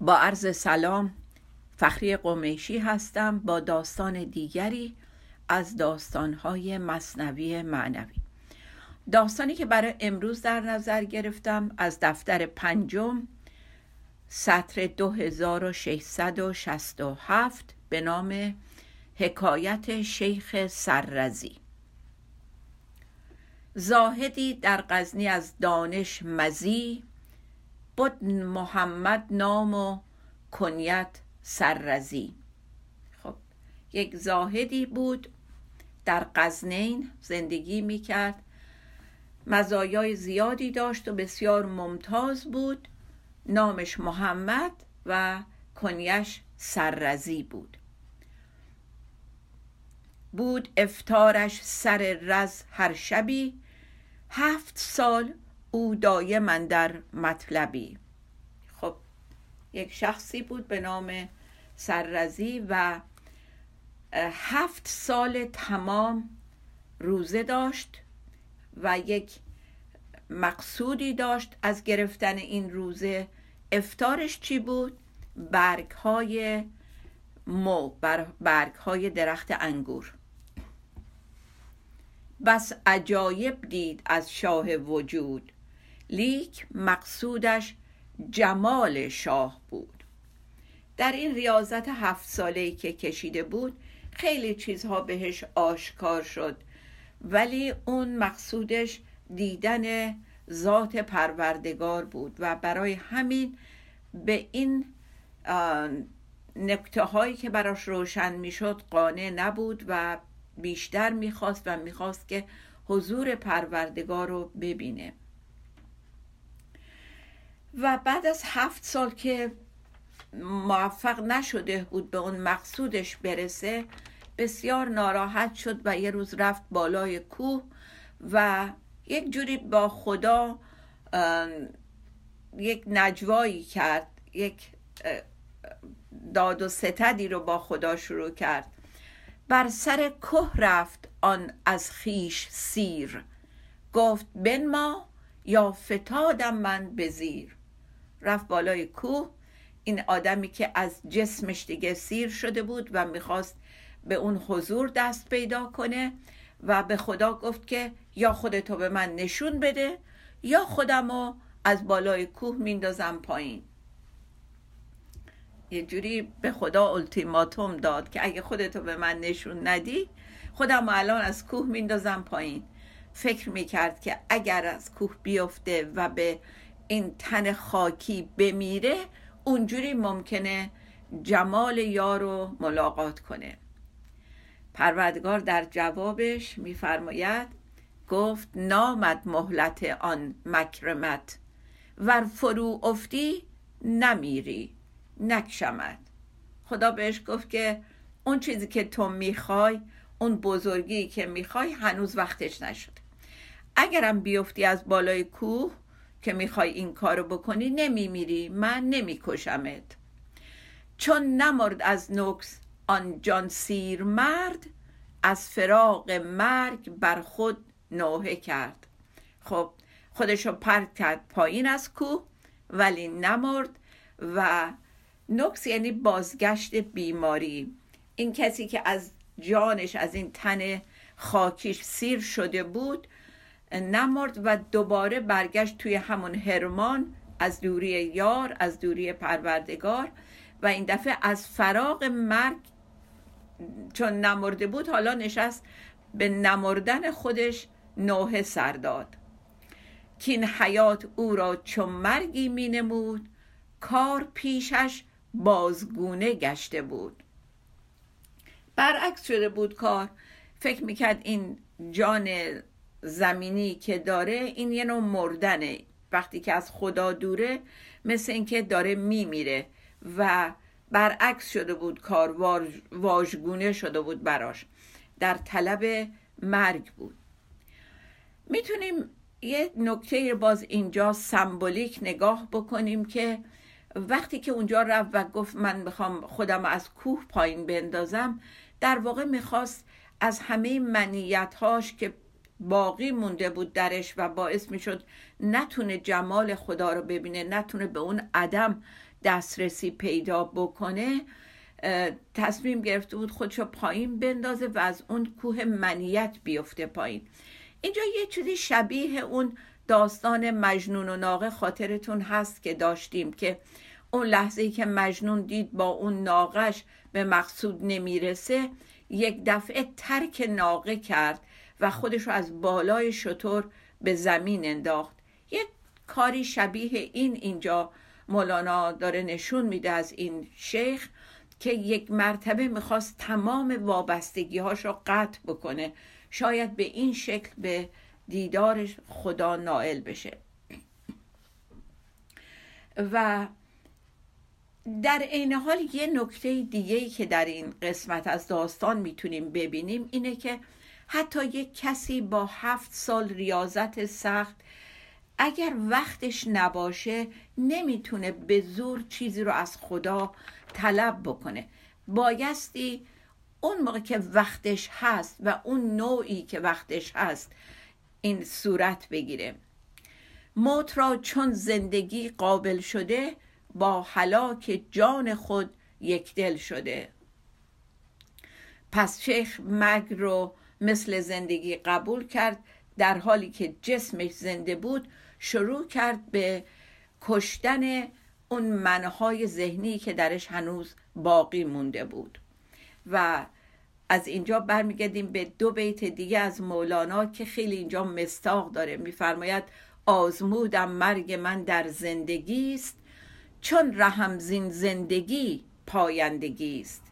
با عرض سلام فخری قمیشی هستم با داستان دیگری از داستانهای مصنوی معنوی. داستانی که برای امروز در نظر گرفتم از دفتر پنجم سطر 2667 به نام حکایت شیخ سررزی. زاهدی در غزنی از دانش مزی بود محمد نام و کنیت سررزی. خب یک زاهدی بود در قزنین زندگی می‌کرد. مزایای زیادی داشت و بسیار ممتاز بود. نامش محمد و کنیش سررزی بود. بود افتارش سر رز هر شبی. هفت سال او دایم در مطلبی. خب یک شخصی بود به نام سررزی و هفت سال تمام روزه داشت و یک مقصودی داشت از گرفتن این روزه. افتارش چی بود؟ برگ های مو برگ های درخت انگور. بس عجایب دید از شاه وجود. لیک مقصودش جمال شاه بود. در این ریاضت هفت ساله که کشیده بود خیلی چیزها بهش آشکار شد ولی اون مقصودش دیدن ذات پروردگار بود و برای همین به این نکته هایی که براش روشن می‌شد قانع نبود و بیشتر می‌خواست و می‌خواست که حضور پروردگار رو ببینه. و بعد از هفت سال که موفق نشده بود به اون مقصودش برسه بسیار ناراحت شد و یه روز رفت بالای کوه و یک جوری با خدا یک نجوایی کرد یک داد و ستدی رو با خدا شروع کرد. بر سر که رفت آن از خیش سیر. گفت ما یا فتادم من به زیر. رفت بالای کوه. این آدمی که از جسمش دیگه سیر شده بود و می‌خواست به اون حضور دست پیدا کنه و به خدا گفت که یا خودتو به من نشون بده یا خودمو از بالای کوه میندازم پایین. یه جوری به خدا التیماتوم داد که اگه خودتو به من نشون ندی خودم الان از کوه میندازم پایین. فکر می‌کرد که اگر از کوه بیفته و به این تن خاکی بمیره اونجوری ممکنه جمال یار رو ملاقات کنه. پروردگار در جوابش میفرماید گفت نامد مهلت آن مکرمت. ور فرو افتی نمیری نکشمد خدا بهش گفت که اون چیزی که تو می‌خوای اون بزرگی که می‌خوای هنوز وقتش نشده اگرم بیفتی از بالای کوه که می‌خوای این کارو بکنی نمیمیری. من نمیکشمت. چون نمرد از نکس آن جان سیر مرد از فراق مرگ بر خود نوحه کرد. خب خودشو پرد کرد پایین از کوه ولی نمرد و نکس یعنی بازگشت بیماری. این کسی که از جانش از این تن خاکیش سیر شده بود نمرد و دوباره برگشت توی همون هرمان از دوری یار از دوری پروردگار. و این دفعه از فراغ مرگ چون نمرده بود حالا نشست به نمردن خودش نوه سر داد این حیات او را چون مرگی می نمود کار پیشش بازگونه گشته بود. برعکس شده بود کار. فکر می‌کرد این جان زمینی که داره این یه نوع مردنه. وقتی که از خدا دوره مثل اینکه داره میمیره و برعکس شده بود کار واژگونه شده بود براش. در طلب مرگ بود. می‌تونیم یه نکته باز اینجا سمبولیک نگاه بکنیم که وقتی که اونجا رفت و گفت من می‌خوام خودم از کوه پایین بندازم در واقع می‌خواست از همه منیتهاش که باقی مونده بود درش و باعث می‌شد نتونه جمال خدا رو ببینه نتونه به اون عدم دسترسی پیدا بکنه. تصمیم گرفته بود خودشو پایین بندازه و از اون کوه منیت بیفته پایین. اینجا یه چیزی شبیه اون داستان مجنون و ناقه خاطرتون هست که داشتیم که اون لحظه ای که مجنون دید با اون ناقش به مقصود نمی‌رسه یک دفعه ترک ناقه کرد. و خودش رو از بالای شطور به زمین انداخت. یک کاری شبیه این اینجا مولانا داره نشون میده از این شیخ که یک مرتبه می‌خواست تمام وابستگی هاش رو قطع بکنه. شاید به این شکل به دیدار خدا نائل بشه. و در عین حال یه نکته دیگه که در این قسمت از داستان می‌تونیم ببینیم اینه که حتی یک کسی با هفت سال ریاضت سخت اگر وقتش نباشه نمی‌تونه به زور چیزی رو از خدا طلب بکنه. بایستی اون موقع که وقتش هست و اون نوعی که وقتش هست این صورت بگیره. موت را چون زندگی قابل شده با حلاک جان خود یک دل شده. پس شیخ مرگ رو مثل زندگی قبول کرد در حالی که جسمش زنده بود شروع کرد به کشتن اون منهای ذهنی که درش هنوز باقی مونده بود. و از اینجا برمیگردیم به دو بیت دیگه از مولانا که خیلی اینجا مستاق داره. میفرماید آزمودم مرگ من در زندگی است چون رحم زین زندگی پایندگی است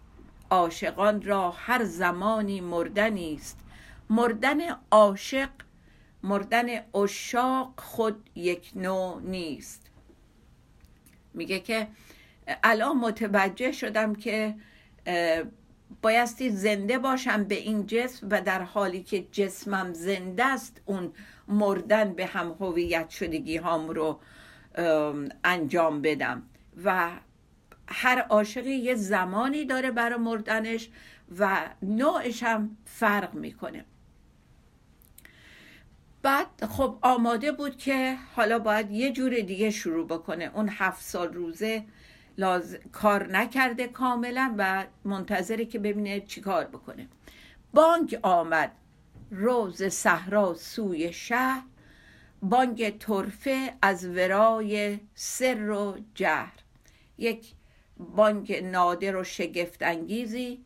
عاشقان را هر زمانی مردنی است. مردن عاشق مردن اشاق خود یک نوع نیست. میگه که الان متوجه شدم که بایستی زنده باشم به این جسم و در حالی که جسمم زنده است اون مردن به هم هویت شدگی هام رو انجام بدم. و هر عاشقی یه زمانی داره برای مردنش و نوعش هم فرق می‌کنه. بعد خب آماده بود که حالا باید یه جور دیگه شروع بکنه. اون هفت سال روزه لاز... کار نکرده کاملا و منتظره که ببینه چی کار بکنه. بانک آمد. روز صحرا سوی شهر. بانگ طرفه از ورای سر و جهر. یک بانگ نادر و شگفت انگیزی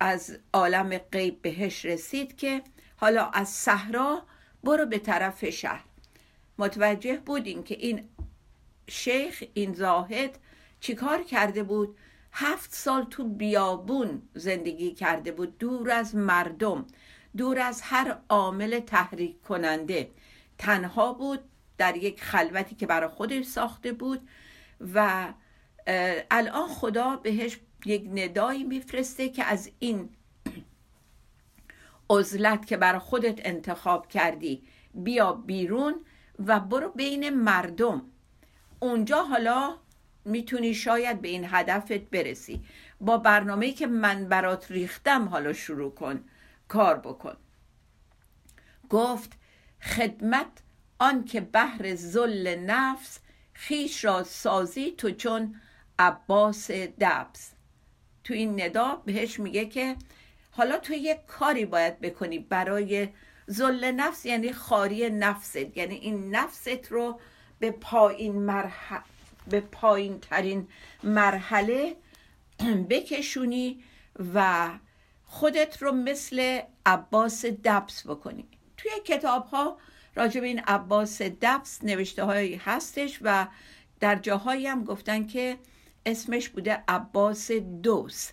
از عالم غیب بهش رسید که حالا از صحرا برو به طرف شهر. متوجه بودیم که این شیخ این زاهد چیکار کرده بود؟ هفت سال تو بیابون زندگی کرده بود دور از مردم دور از هر عامل تحریک کننده. تنها بود در یک خلوتی که برای خودش ساخته بود و الان خدا بهش یک ندایی میفرسته که از این عزلت که برای خودت انتخاب کردی بیا بیرون و برو بین مردم. اونجا حالا می‌تونی شاید به این هدفت برسی. با برنامه که من برات ریختم حالا شروع کن کار بکن. گفت خدمت آن که بهر زل نفس خیش را سازی تو چون عباس دبس. تو این ندا بهش میگه که حالا تو یک کاری باید بکنی برای زل نفس یعنی خاری نفست. یعنی این نفست رو به پایین مرحله به پایین ترین مرحله بکشونی و خودت رو مثل عباس دبس بکنی. توی کتاب ها به این عباس دبس نوشته هایی هستش و در جاهایی هم گفتن که اسمش بوده عباس دوس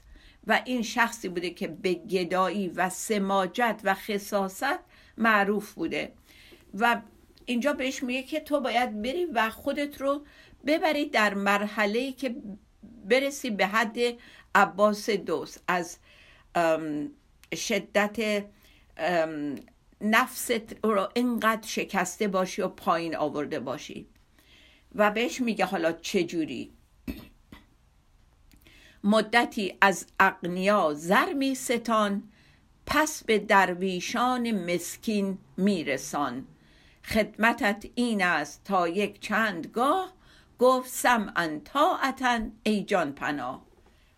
و این شخصی بوده که به گدایی و سماجت و خصاست معروف بوده. و اینجا بهش میگه که تو باید بری و خودت رو ببری در مرحله که برسی به حد عباس دوست. از شدت نفست رو اینقدر شکسته باشی و پایین آورده باشی. و بهش میگه حالا چجوری؟ مدتی از اقنیا زر می ستان پس به درویشان مسکین میرسان خدمتت این است تا یک چندگاه گفت سمعا طاعتا ای جان پناه.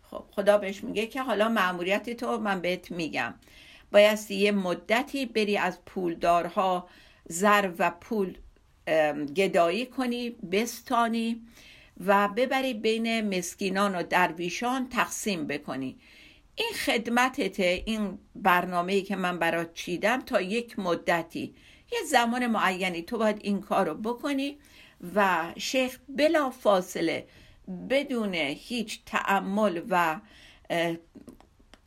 خب خدا بهش میگه که حالا معمولیت تو من بهت میگم. بایستی یه مدتی بری از پولدارها زر و پول گدایی کنی بستانی. و ببری بین مسکینان و درویشان تقسیم بکنی. این خدمتته این برنامه که من برات چیدم تا یک مدتی. یه زمان معینی. تو باید این کار رو بکنی و شیخ بلا فاصله بدون هیچ تعمل و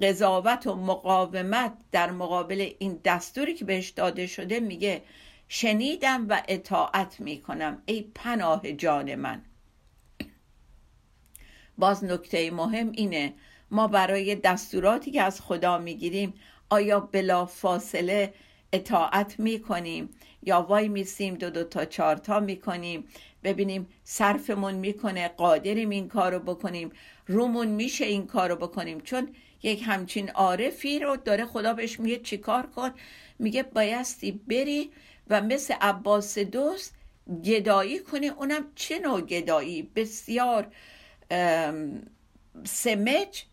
قضاوت و مقاومت در مقابل این دستوری که بهش داده شده میگه شنیدم و اطاعت می‌کنم. ای پناه جان من. باز نکته مهم اینه ما برای دستوراتی که از خدا می‌گیریم آیا بلا فاصله اطاعت می‌کنیم یا وای میسیم دو دو تا چهار تا می‌کنیم؟ ببینیم صرفمون می‌کنه قادریم این کارو بکنیم رومون میشه این کارو بکنیم؟ چون یک همچین عارفی رو داره خدا بهش میگه چیکار کن؟ میگه بایستی بری و مثل عباس دوست گدایی کنی. اونم چه نوع گدایی؟ بسیار سمج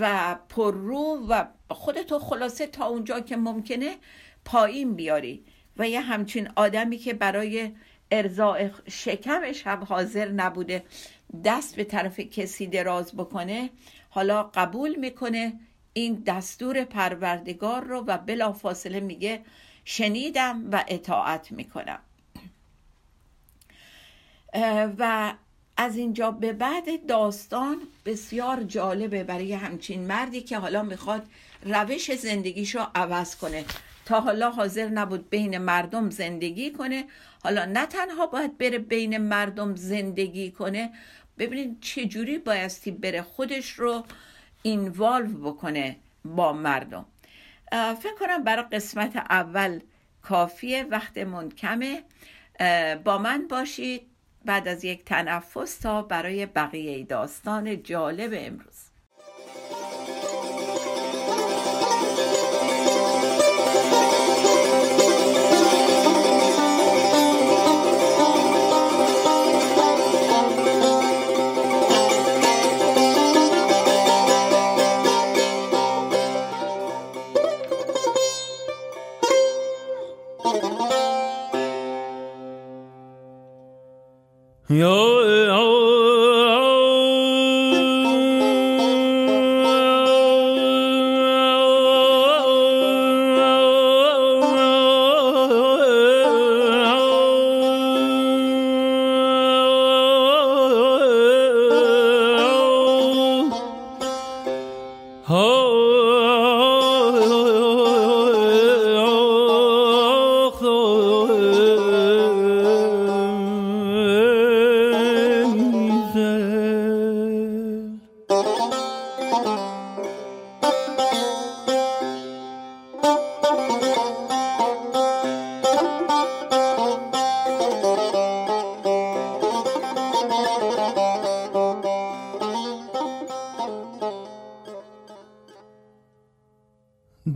و پررو و خودتو خلاصه تا اونجا که ممکنه پایین بیاری و یه همچین آدمی که برای ارزاع شکمش هم حاضر نبوده دست به طرف کسی دراز بکنه حالا قبول می‌کنه این دستور پروردگار رو و بلا فاصله میگه شنیدم و اطاعت می‌کنم. و از اینجا به بعد داستان بسیار جالبه برای همچین مردی که حالا می‌خواد روش زندگیش رو عوض کنه. تا حالا حاضر نبود بین مردم زندگی کنه. حالا نه تنها باید بره بین مردم زندگی کنه ببینید چجوری بایستی بره خودش رو اینوالو بکنه با مردم. فکر کنم برای قسمت اول کافیه وقتمون کمه با من باشید. بعد از یک تنفس تا برای بقیه داستان جالب امروز.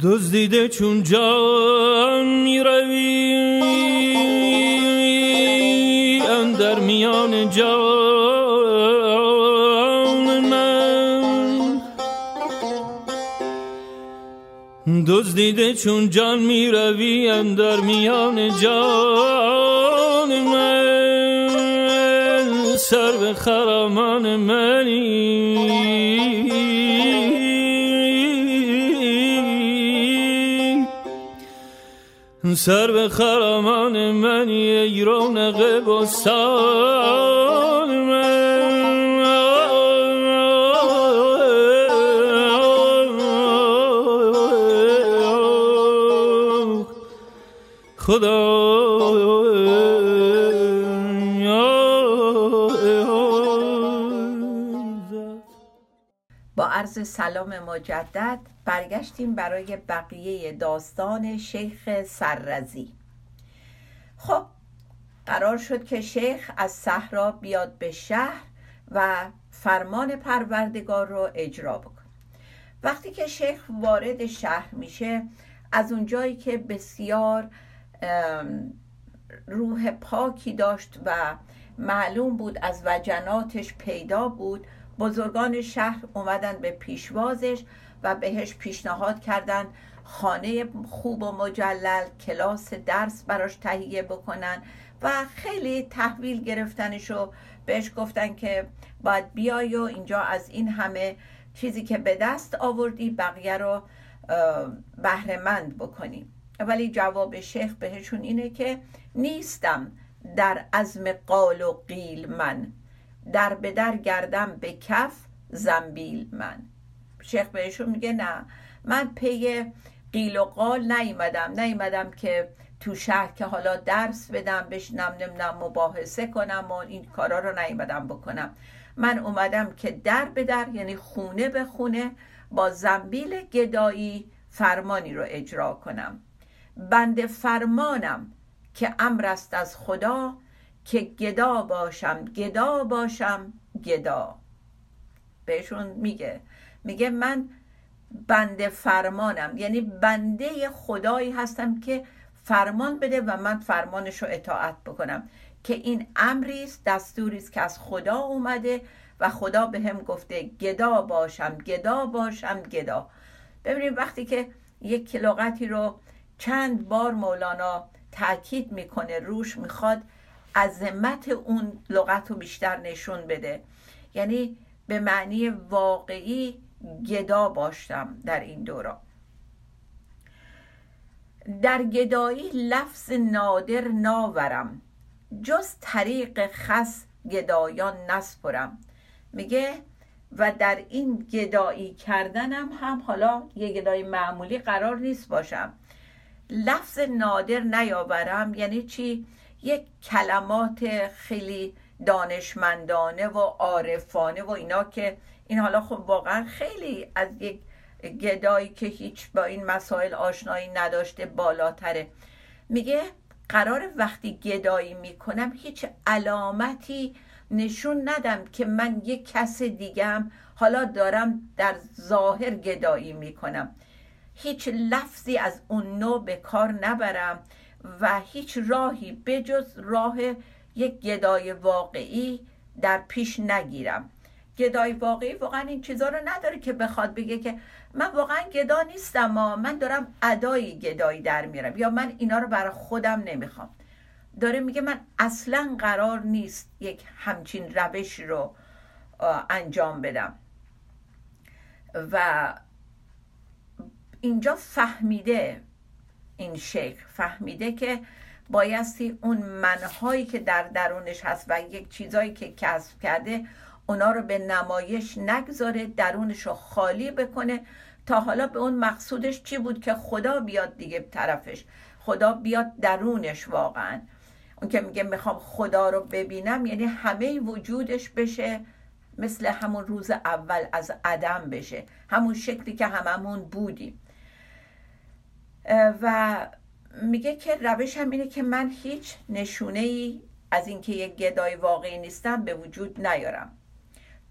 دزدیده چون جان می روی اندر میان جان من. دزدیده چون جان می روی اندر میان جان من. سر به خرامان منی سر به خرامان منی ای رونق بستان من. خدا. عرض سلام مجدد برگشتیم برای بقیه داستان شیخ سررزی. خب قرار شد که شیخ از صحرا بیاد به شهر و فرمان پروردگار رو اجرا بکن وقتی که شیخ وارد شهر میشه از اونجایی که بسیار روح پاکی داشت و معلوم بود از وجناتش پیدا بود بزرگان شهر اومدن به پیشوازش و بهش پیشنهاد کردن خانه خوب و مجلل کلاس درس براش تهیه بکنن و خیلی تحویل گرفتنش و بهش گفتن که باید بیای و اینجا از این همه چیزی که به دست آوردی بقیه رو بهرهمند بکنی. ولی جواب شیخ بهشون اینه که نیستم در عزم قال و قیل من. در به در گردم به کف زنبیل من. شیخ بهشون میگه نه من پی قیل و قال نیومدم نیومدم که تو شهر که حالا درس بدم بشنم نمی‌دونم مباحثه کنم و این کارا رو نیومدم بکنم. من اومدم که در به در یعنی خونه به خونه با زنبیل گدایی فرمانی رو اجرا کنم. بند فرمانم که امر است از خدا که گدا باشم گدا باشم گدا. بهشون میگه. میگه من بنده فرمانم. یعنی بنده خدایی هستم که فرمان بده و من فرمانش رو اطاعت بکنم. که این امری است دستوری است که از خدا اومده و خدا به هم گفته گدا باشم گدا باشم گدا. ببینید وقتی که یک کلوغتی رو چند بار مولانا تاکید می‌کنه روش می‌خواد عظمت اون لغت رو بیشتر نشون بده. یعنی به معنی واقعی گدا باشم در این دوران در گدایی لفظ نادر ناورم. جز طریق خس گدایان نسپرم. میگه و در این گدایی کردنم هم حالا یه گدایی معمولی قرار نیست باشم. لفظ نادر نیاورم یعنی چی؟ یک کلمات خیلی دانشمندانه و عارفانه و اینا که این حالا خب واقعا خیلی از یک گدایی که هیچ با این مسائل آشنایی نداشته بالاتره. میگه قرار وقتی گدایی می‌کنم هیچ علامتی نشون ندم که من یک کس دیگم حالا دارم در ظاهر گدایی می‌کنم. هیچ لفظی از اون نوع به کار نبرم. و هیچ راهی بجز راه یک گدای واقعی در پیش نگیرم. گدای واقعی واقعا این چیزها رو نداره که بخواد بگه که من واقعا گدا نیستم ما من دارم ادای گدایی در میارم یا من اینا رو برای خودم نمی‌خوام. داره میگه من اصلا قرار نیست یک همچین روش رو انجام بدم. و اینجا فهمیده این شیخ فهمیده که بایستی اون منهایی که در درونش هست و یک چیزایی که کسب کرده اونا رو به نمایش نگذاره درونش رو خالی بکنه تا حالا به اون مقصودش چی بود که خدا بیاد دیگه طرفش خدا بیاد درونش واقعا. اون که میگه می‌خوام خدا رو ببینم یعنی همه وجودش بشه مثل همون روز اول از عدم بشه. همون شکلی که هممون بودیم. و میگه که روش هم اینه که من هیچ نشونه ای از اینکه یک گدای واقعی نیستم به وجود نیارم.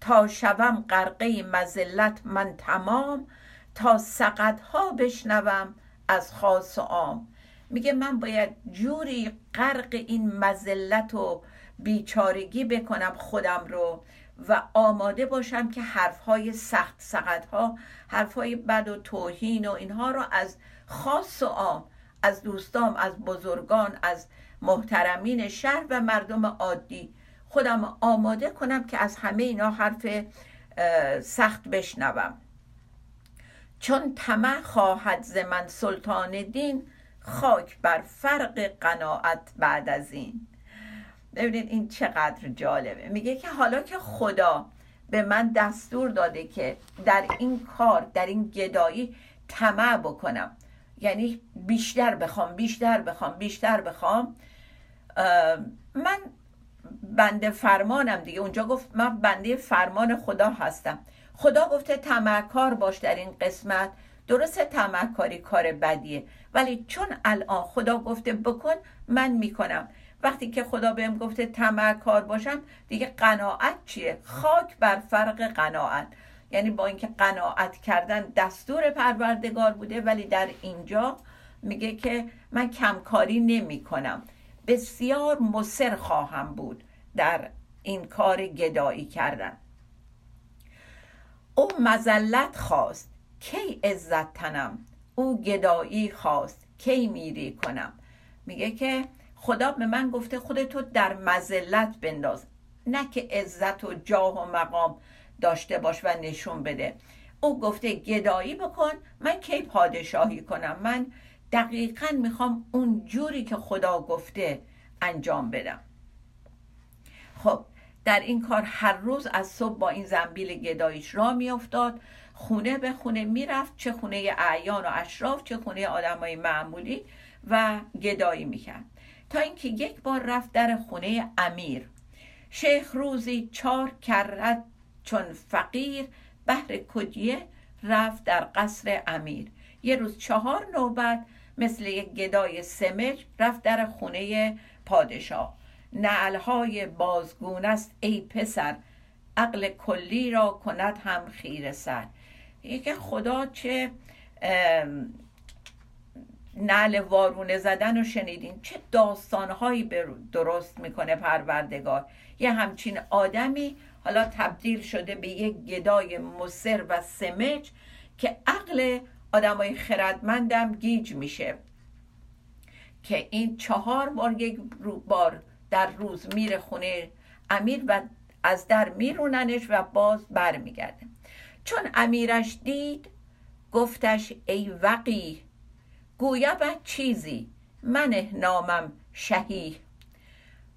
تا شوم غرقه مزلت من تمام تا سقط ها بشنوم از خاص و عام. میگه من باید جوری غرق این مزلت و بیچارگی بکنم خودم رو و آماده باشم که حرفهای سخت سقط ها حرفهای بد و توهین و اینها رو از خاص و عام از دوستام از بزرگان از محترمین شهر و مردم عادی. خودم آماده کنم که از همه اینا حرف سخت بشنوم. چون طمع خواهد ز من سلطان دین خاک بر فرق قناعت بعد از این. ببینید این چقدر جالبه. میگه که حالا که خدا به من دستور داده که در این کار در این گدایی طمع بکنم یعنی بیشتر بخوام بیشتر بخوام بیشتر بخوام. من بنده فرمانم دیگه. اونجا گفت من بنده فرمان خدا هستم. خدا گفته تمکار باش در این قسمت. درست تمکاری کار بدیه. ولی چون الان خدا گفته بکن من می‌کنم. وقتی که خدا بهم گفته تمکار باشم دیگه قناعت چیه؟ خاک بر فرق قناعت. یعنی با اینکه قناعت کردن دستور پروردگار بوده ولی در اینجا میگه که من کمکاری نمی کنم. بسیار مصر خواهم بود در این کار گدایی کردن. او مزلت خواست. کی عزت تنم؟ او گدایی خواست. کی میری کنم؟ میگه که خدا به من گفته خودتو در مزلت بنداز. نه که عزت و جاه و مقام داشته باش و نشون بده. او گفته گدایی بکن من کی پادشاهی کنم؟ من دقیقا می‌خوام اون جوری که خدا گفته انجام بدم. خب در این کار هر روز از صبح با این زنبیل گداییش را میافتاد. خونه به خونه می‌رفت چه خونه اعیان و اشراف چه خونه آدمای معمولی و گدایی می‌کرد. تا اینکه یک بار رفت در خونه امیر. شیخ روزی چار کرد چون فقیر بهر کدیه رفت در قصر امیر. یه روز چهار نوبت مثل یک گدای سمج رفت در خونه پادشاه. نعلهای بازگون است ای پسر عقل کلی را کند هم خیر سر. یکی خدا چه نعل وارونه زدن رو شنیدین؟ چه داستانهایی درست می‌کنه پروردگار؟ یه همچین آدمی حالا تبدیل شده به یک گدای مصر و سمج که عقل آدمای خردمندم گیج میشه. که این چهار بار یک بار در روز میره خونه امیر و از در میروننش و باز برمیگرده. چون امیرش دید گفتش ای وقی گویا چیزی من نامم شهی.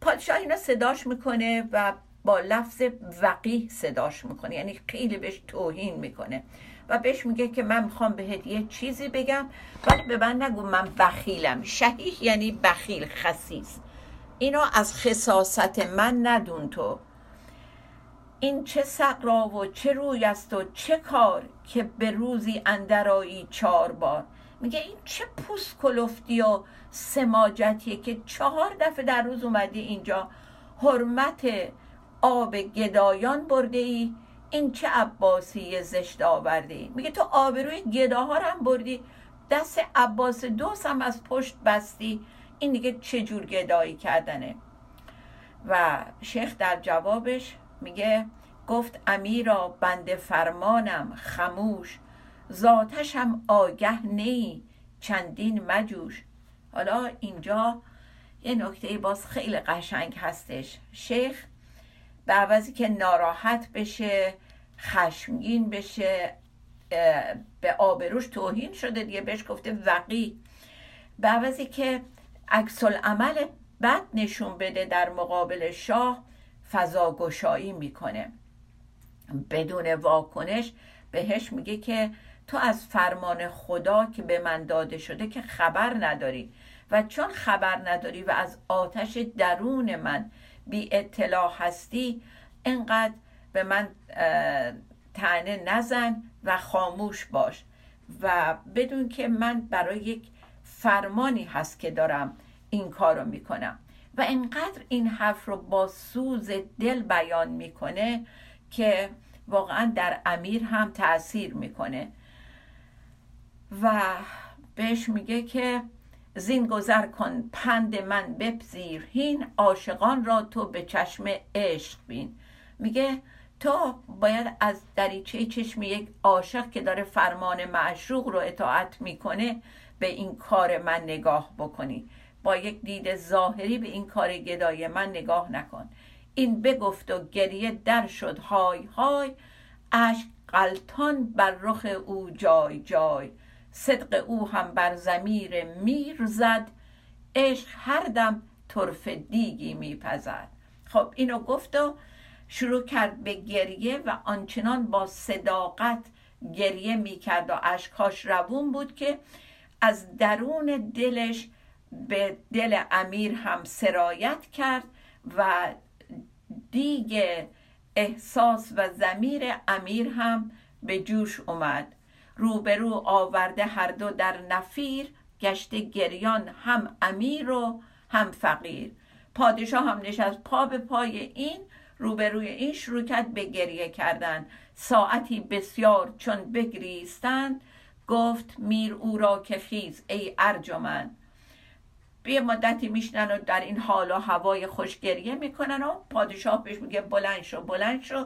پادشاه اینا صداش می‌کنه و با لفظ وقی صداش می‌کنه. یعنی خیلی بهش توهین می‌کنه. و بهش میگه که من می‌خوام بهت یه چیزی بگم ولی به من نگو من بخیلم. شهیح یعنی بخیل خسیس. اینو از خصاست من ندون تو. این چه سقرا و چه روی است و چه کار که به روزی اندرایی چهار بار. میگه این چه پوست کلفتی و سماجتیه که چهار دفعه در روز اومدی اینجا. حرمت آب گدایان برده ای این چه عباسی زشت آورده ای میگه تو آبروی گداها رو هم بردی. دست عباس دوست هم از پشت بستی. این دیگه چه جور گدایی کردنه؟ و شیخ در جوابش میگه گفت امیرا بنده فرمانم خموش. ذاتشم آگه نی چندین مجوش. حالا اینجا یه نکته باز خیلی قشنگ هستش. شیخ به عوضی که ناراحت بشه خشمگین بشه به آبروش توهین شده دیگه بهش گفته وقی. به عوضی که عکس عمل بد نشون بده در مقابل شاه فضاگشایی می‌کنه. بدون واکنش بهش میگه که تو از فرمان خدا که به من داده شده که خبر نداری و چون خبر نداری و از آتش درون من بی اطلاع هستی انقدر به من تنه نزن و خاموش باش. و بدون که من برای یک فرمانی هست که دارم این کار رو می‌کنم. و انقدر این حرف رو با سوز دل بیان می‌کنه که واقعا در امیر هم تاثیر می‌کنه. و بهش میگه که زین گذر کن پند من بپذیر هین عاشقان را تو به چشم عشق بین. میگه تو باید از دریچه چشم یک عاشق که داره فرمان معشوق رو اطاعت می‌کنه به این کار من نگاه بکنی. با یک دید ظاهری به این کار گدای من نگاه نکن. این بگفت و گریه در شد های های اشک قلتان بر رخ او جای جای. صدق او هم بر زمیر میر زد. عشق هر دم طرف دیگی میپزد. خب اینو گفت و شروع کرد به گریه و آنچنان با صداقت گریه می‌کرد و اشکاش روون بود که از درون دلش به دل امیر هم سرایت کرد و دیگ احساس و زمیر امیر هم به جوش اومد. روبرو آورده هر دو در نفیر گشته گریان هم امیر و هم فقیر. پادشاه هم نشست پا به پای این روبروی این شروع کرد به گریه کردن. ساعتی بسیار چون بگریستند گفت میر او را که خیز ای ارجمند. به مدتی میشنن و در این حال و هوای خوشگریه می‌کنن و پادشاه بهش میگه بلند شو بلند شو.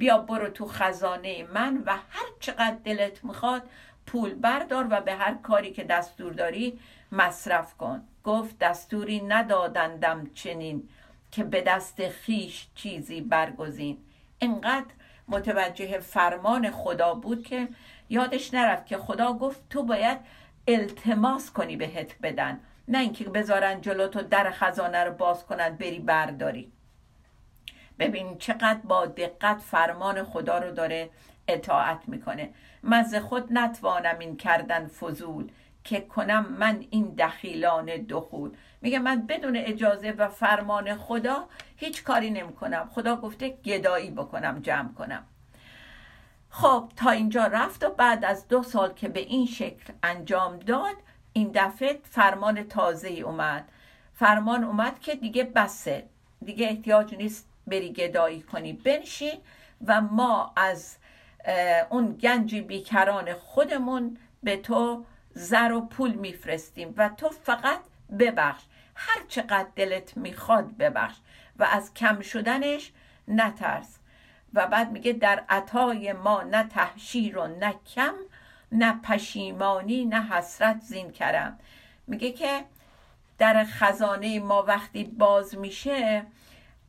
بیا برو تو خزانه من و هر چقدر دلت می‌خواد پول بردار و به هر کاری که دستور داری مصرف کن. گفت دستوری ندادندم چنین که به دست خیش چیزی برگزین. انقدر متوجه فرمان خدا بود که یادش نرفت که خدا گفت تو باید التماس کنی بهت بدن. نه اینکه بذارن جلو تو در خزانه رو باز کنن بری برداری. ببین چقدر با دقت فرمان خدا رو داره اطاعت می‌کنه. من خود نتوانم این کردن فضول که کنم من این دخیلان دخول. میگه من بدون اجازه و فرمان خدا هیچ کاری نمی‌کنم. خدا گفته گدایی بکنم جمع کنم. خب تا اینجا رفت و بعد از دو سال که به این شکل انجام داد این دفعه فرمان تازه اومد. فرمان اومد که دیگه بسه. دیگه احتیاج نیست بری گدایی کنی بنشین و ما از اون گنج بیکران خودمون به تو زر و پول میفرستیم و تو فقط ببخش. هر چقدر دلت می‌خواد ببخش و از کم شدنش نترس. و بعد میگه در عطای ما نه تحشیر و نه کم نه پشیمانی نه حسرت زین کرم. میگه که در خزانه ما وقتی باز میشه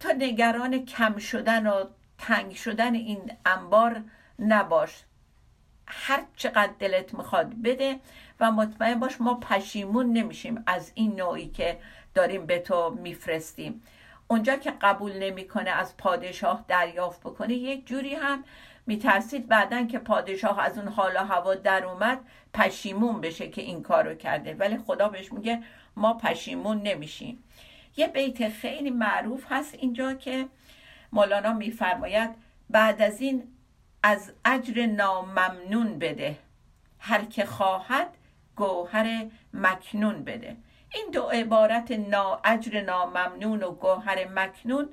تو نگران کم شدن و تنگ شدن این انبار نباش. هر چقدر دلت می‌خواد بده و مطمئن باش ما پشیمون نمیشیم از این نوعی که داریم به تو میفرستیم. اونجا که قبول نمی‌کنه از پادشاه دریافت بکنه یک جوری هم میترسید بعدا که پادشاه از اون حال و هوا در اومد پشیمون بشه که این کارو کرده. ولی خدا بهش میگه ما پشیمون نمیشیم. یه بیت خیلی معروف هست اینجا که مولانا میفرماید بعد از این از اجر ناممنون بده. هر که خواهد گوهر مکنون بده. این دو عبارت نا اجر ناممنون و گوهر مکنون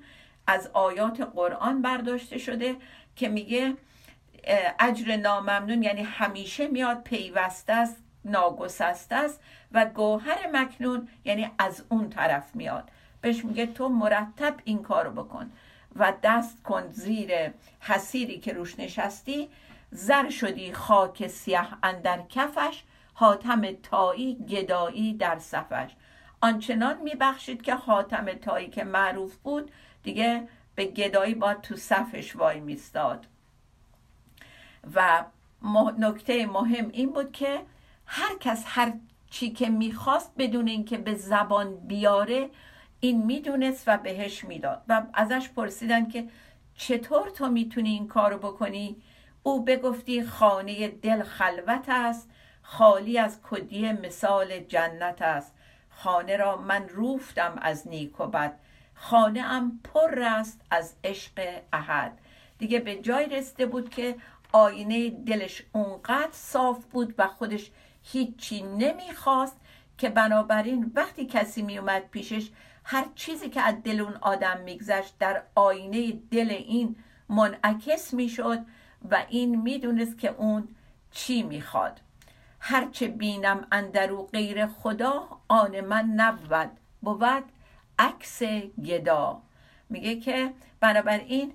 از آیات قرآن برداشته شده که میگه اجر ناممنون یعنی همیشه میاد پیوسته است ناگسسته است و گوهر مکنون یعنی از اون طرف میاد. بهش میگه تو مرتب این کارو بکن و دست کن زیر حسیری که روش نشستی. زر شدی خاک سیه اندر کفش حاتم تایی گدایی در صفش. آنچنان میبخشید که حاتم تایی که معروف بود دیگه به گدایی با تو صفش وای میستاد و نکته مهم این بود که هر کس هر چی که می‌خواست بدون اینکه به زبان بیاره این می‌دونست و بهش می‌داد. و ازش پرسیدن که چطور تو می‌تونی این کارو بکنی؟ او بگفتی خانه دل خلوت است خالی از کدی مثال جنت است. خانه را من روفتم از نیک و بد. خانه ام پر است از عشق احد. دیگه به جای رسیده بود که آینه دلش اونقدر صاف بود و خودش هیچی نمی‌خواست که بنابراین وقتی کسی میومد پیشش هر چیزی که از دل اون آدم میگذشت در آینه دل این منعکس می‌شد و این می‌دونست که اون چی می‌خواد. هرچه بینم اندرو غیر خدا آن من نبود. بود عکس گدا. میگه که بنابراین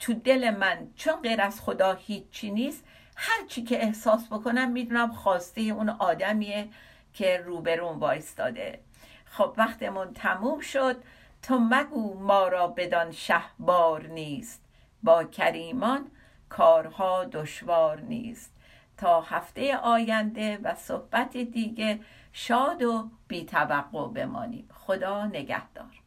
تو دل من چون غیر از خدا هیچی نیست هر چی که احساس بکنم می‌دونم خواسته اون آدمیه که روبرون وایستاده. خب وقتمون تموم شد. تو مگو ما را بدان شهبار نیست. با کریمان کارها دشوار نیست. تا هفته آینده و صحبت دیگه شاد و بیتوقع بمانیم. خدا نگهدار.